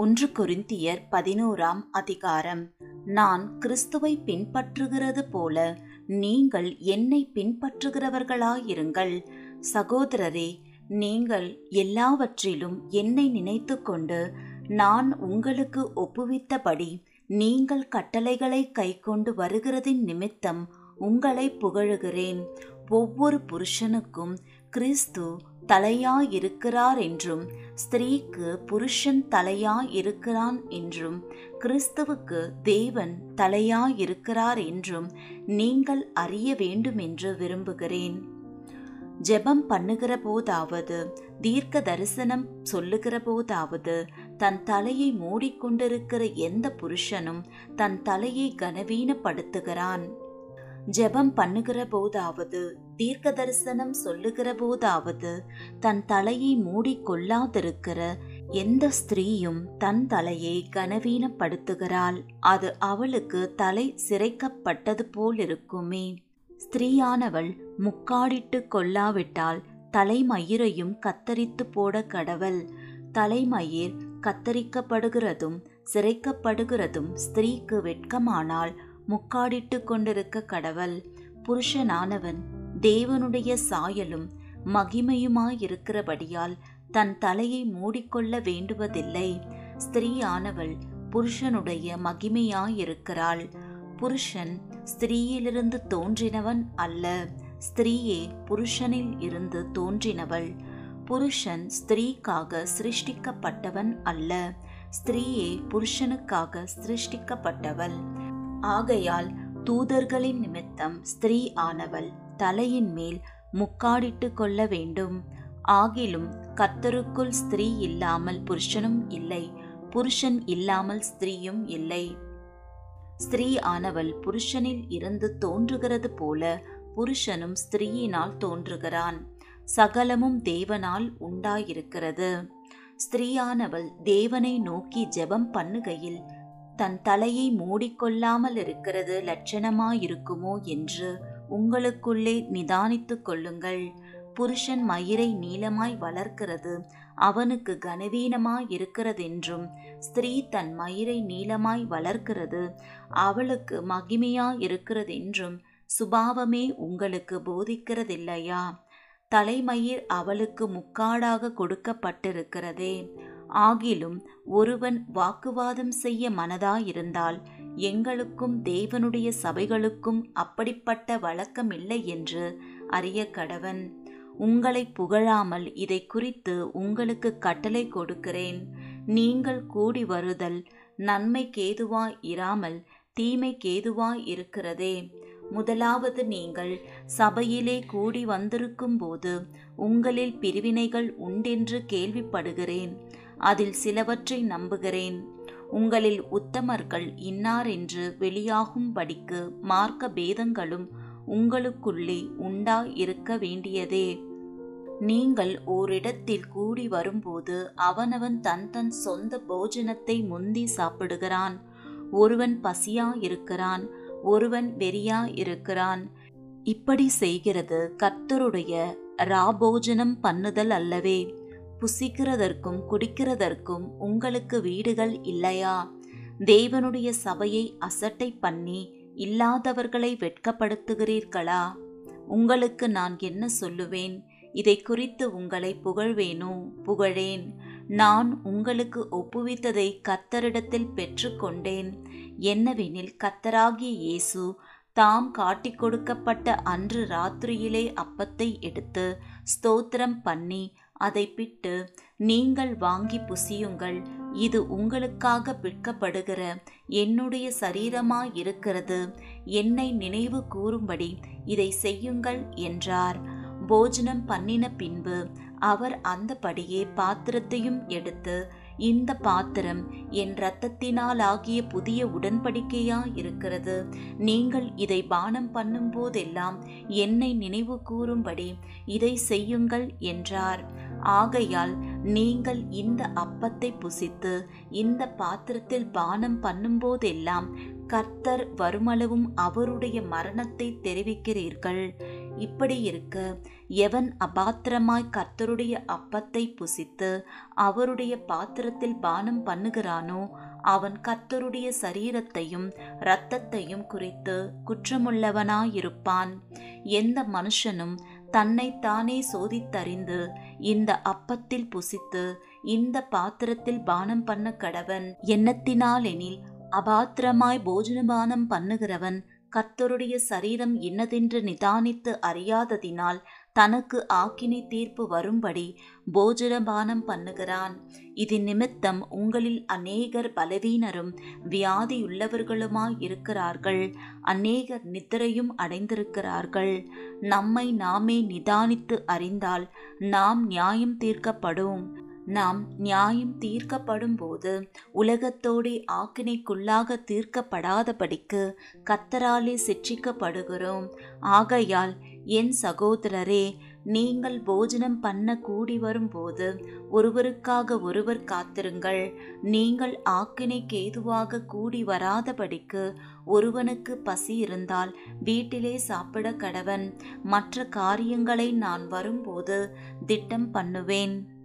ஒன்று குறிந்தியர் பதினோராம் அதிகாரம். நான் கிறிஸ்துவை பின்பற்றுகிறது போல நீங்கள் என்னை பின்பற்றுகிறவர்களாயிருங்கள். சகோதரரே நீங்கள் எல்லாவற்றிலும் என்னை நினைத்துக்கொண்டு நான் உங்களுக்கு ஒப்புவித்தபடி நீங்கள் கட்டளைகளை கைக்கொண்டு வருகிறதின் நிமித்தம் உங்களை புகழுகிறேன். ஒவ்வொரு புருஷனுக்கும் கிறிஸ்து தலையாயிருக்கிறார் என்றும் ஸ்திரீக்கு புருஷன் தலையாயிருக்கிறான் என்றும் கிறிஸ்துவுக்கு தேவன் தலையாயிருக்கிறார் என்றும் நீங்கள் அறிய வேண்டுமென்று விரும்புகிறேன். ஜெபம் பண்ணுகிற போதாவது தீர்க்க தரிசனம் சொல்லுகிற போதாவது தன் தலையை மூடிக்கொண்டிருக்கிற எந்த புருஷனும் தன் தலையை கனவீனப்படுத்துகிறான். ஜெபம் பண்ணுகிற போதாவது தீர்க்க தரிசனம் சொல்லுகிற போதாவது தன் தலையை மூடிக்கொள்ளாதிருக்கிற எந்த ஸ்திரீயும் தன் தலையை கனவீனப்படுத்துகிறாள். அது அவளுக்கு தலை சிரைக்கப்பட்டது போலிருக்குமே. ஸ்திரீயானவள் முக்காடிட்டு கொள்ளாவிட்டால் தலைமயிரையும் கத்தரித்து போட கடவள். தலைமயிர் கத்தரிக்கப்படுகிறதும் சிறைக்கப்படுகிறதும் ஸ்திரீக்கு வெட்கமானால் முக்காடிட்டு கொண்டிருக்க கடவள். புருஷனானவன் தேவனுடைய சாயலும் மகிமையுமாயிருக்கிறபடியால் தன் தலையை மூடிக்கொள்ள வேண்டுவதில்லை. ஸ்திரீயானவள் புருஷனுடைய மகிமையாயிருக்கிறாள். புருஷன் ஸ்திரீயிலிருந்து தோன்றினவன் அல்ல. ஸ்திரீயே புருஷனில் இருந்து தோன்றினவள். புருஷன் ஸ்திரீக்காக சிருஷ்டிக்கப்பட்டவன் அல்ல. ஸ்திரீயே புருஷனுக்காக சிருஷ்டிக்கப்பட்டவள். ஆகையால் தூதர்களின் நிமித்தம் ஸ்திரீ ஆனவள் தலையின் மேல் முக்காடிட்டு கொள்ள வேண்டும். ஆகிலும் கர்த்தருக்குள் ஸ்திரீ இல்லாமல் புருஷனும் இல்லை. புருஷன் இல்லாமல் ஸ்திரீயும் இல்லை. ஸ்திரீ ஆனவள் புருஷனில் இருந்து தோன்றுகிறது போல புருஷனும் ஸ்திரீயினால் தோன்றுகிறான். சகலமும் தேவனால் உண்டாயிருக்கிறது. ஸ்திரீயானவள் தேவனை நோக்கி ஜெபம் பண்ணுகையில் தன் தலையை மூடிக்கொள்ளாமல் இருக்கிறது லட்சணமாயிருக்குமோ என்று உங்களுக்குள்ளே நிதானித்து கொள்ளுங்கள். புருஷன் மயிரை நீளமாய் வளர்க்கிறது. அவனுக்கு கனவீனமாய் இருக்கிறதென்றும் ஸ்திரீ தன் மயிரை நீளமாய் வளர்க்கிறது. அவளுக்கு மகிமையாய் இருக்கிறதென்றும் சுபாவமே உங்களுக்கு போதிக்கிறதில்லையா? தலைமயிர் அவளுக்கு முக்காடாக கொடுக்கப்பட்டிருக்கிறதே. ஆகிலும் ஒருவன் வாக்குவாதம் செய்ய மனதாயிருந்தால் எங்களுக்கும் தேவனுடைய சபைகளுக்கும் அப்படிப்பட்ட வழக்கமில்லை என்று அறிய கடவன். உங்களை புகழாமல் இதை குறித்து உங்களுக்கு கட்டளை கொடுக்கிறேன். நீங்கள் கூடி வருதல் நன்மை கேதுவாய் இராமல் தீமை கேதுவாய் இருக்கிறதே. முதலாவது நீங்கள் சபையிலே கூடி வந்திருக்கும் போது உங்களில் பிரிவினைகள் உண்டென்று கேள்விப்படுகிறேன். அதில் சிலவற்றை நம்புகிறேன். உங்களில் உத்தமர்கள் இன்னார் என்று வெளியாகும்படிக்கு மார்க்க பேதங்களும் உங்களுக்குள்ளே உண்டா இருக்க வேண்டியதே. நீங்கள் ஓரிடத்தில் கூடி வரும்போது அவனவன் தன் தன் சொந்த போஜனத்தை முந்தி சாப்பிடுகிறான். ஒருவன் பசியா இருக்கிறான் ஒருவன் வெறியா இருக்கிறான் இப்படி செய்கிறது கர்த்தருடைய ராபோஜனம் பண்ணுதல் அல்லவே. புசிக்கிறதற்கும் குடிக்கிறதற்கும் உங்களுக்கு வீடுகள் இல்லையா? தேவனுடைய சபையை அசட்டை பண்ணி இல்லாதவர்களை வெட்கப்படுத்துகிறீர்களா? உங்களுக்கு நான் என்ன சொல்லுவேன்? இதை குறித்து உங்களை புகழ்வேனோ? புகழேன். நான் உங்களுக்கு ஒப்புவித்ததை கத்தரிடத்தில் பெற்றுக்கொண்டேன். என்னவெனில் கத்தராகிய இயேசு தாம் காட்டிக் கொடுக்கப்பட்ட அன்று ராத்திரியிலே அப்பத்தை எடுத்து ஸ்தோத்திரம் பண்ணி அதை பிட்டு நீங்கள் வாங்கி புசியுங்கள். இது உங்களுக்காக விற்கப்படுகிற என்னுடைய சரீரமாயிருக்கிறது என்னை நினைவு கூறும்படி இதை செய்யுங்கள் என்றார். போஜனம் பண்ணின பின்பு அவர் அந்தபடியே பாத்திரத்தையும் எடுத்து இந்த பாத்திரம் என் இரத்தத்தினாலாகிய புதிய உடன்படிக்கையா இருக்கிறது. நீங்கள் இதை பானம் பண்ணும் போதெல்லாம் என்னை நினைவு கூறும்படி இதை செய்யுங்கள் என்றார். ஆகையால் நீங்கள் இந்த அப்பத்தை புசித்து இந்த பாத்திரத்தில் பானம் பண்ணும்போதெல்லாம் கர்த்தர் வருமளவும் அவருடைய மரணத்தை தெரிவிக்கிறீர்கள். இப்படி இருக்க எவன் அபாத்திரமாய் கர்த்தருடைய அப்பத்தை புசித்து அவருடைய பாத்திரத்தில் பானம் பண்ணுகிறானோ அவன் கர்த்தருடைய சரீரத்தையும் இரத்தத்தையும் குறித்து குற்றமுள்ளவனாயிருப்பான். எந்த மனுஷனும் தன்னைத்தானே சோதித்தறிந்து இந்த அப்பத்தில் புசித்து இந்த பாத்திரத்தில் பானம் பண்ண கடவன் எண்ணத்தினாலெனில் அபாத்திரமாய் போஜனபானம் பண்ணுகிறவன் கர்த்தருடைய சரீரம் இன்னதென்று நிதானித்து அறியாததினால் தனக்கு ஆக்கினை தீர்ப்பு வரும்படி போஜனபானம் பண்ணுகிறான். இது நிமித்தம் உங்களில் அநேகர் பலவீனரும் வியாதியுள்ளவர்களுமாய் இருக்கிறார்கள். அநேகர் நித்திரையும் அடைந்திருக்கிறார்கள். நம்மை நாமே நிதானித்து அறிந்தால் நாம் நியாயம் தீர்க்கப்படும். நாம் நியாயம் தீர்க்கப்படும் போது உலகத்தோடே ஆக்கினைக்குள்ளாக தீர்க்கப்படாதபடிக்கு கத்தராலே சிற்றிக்கப்படுகிறோம் ஆகையால் என் சகோதரரே நீங்கள் போஜனம் பண்ண கூடி வரும்போது ஒருவருக்காக ஒருவர் காத்திருங்கள். நீங்கள் ஆக்கினைக்கு ஏதுவாக கூடி வராதபடிக்கு ஒருவனுக்கு பசி இருந்தால் வீட்டிலே சாப்பிட கடவன். மற்ற காரியங்களை நான் வரும்போது திட்டம் பண்ணுவேன்.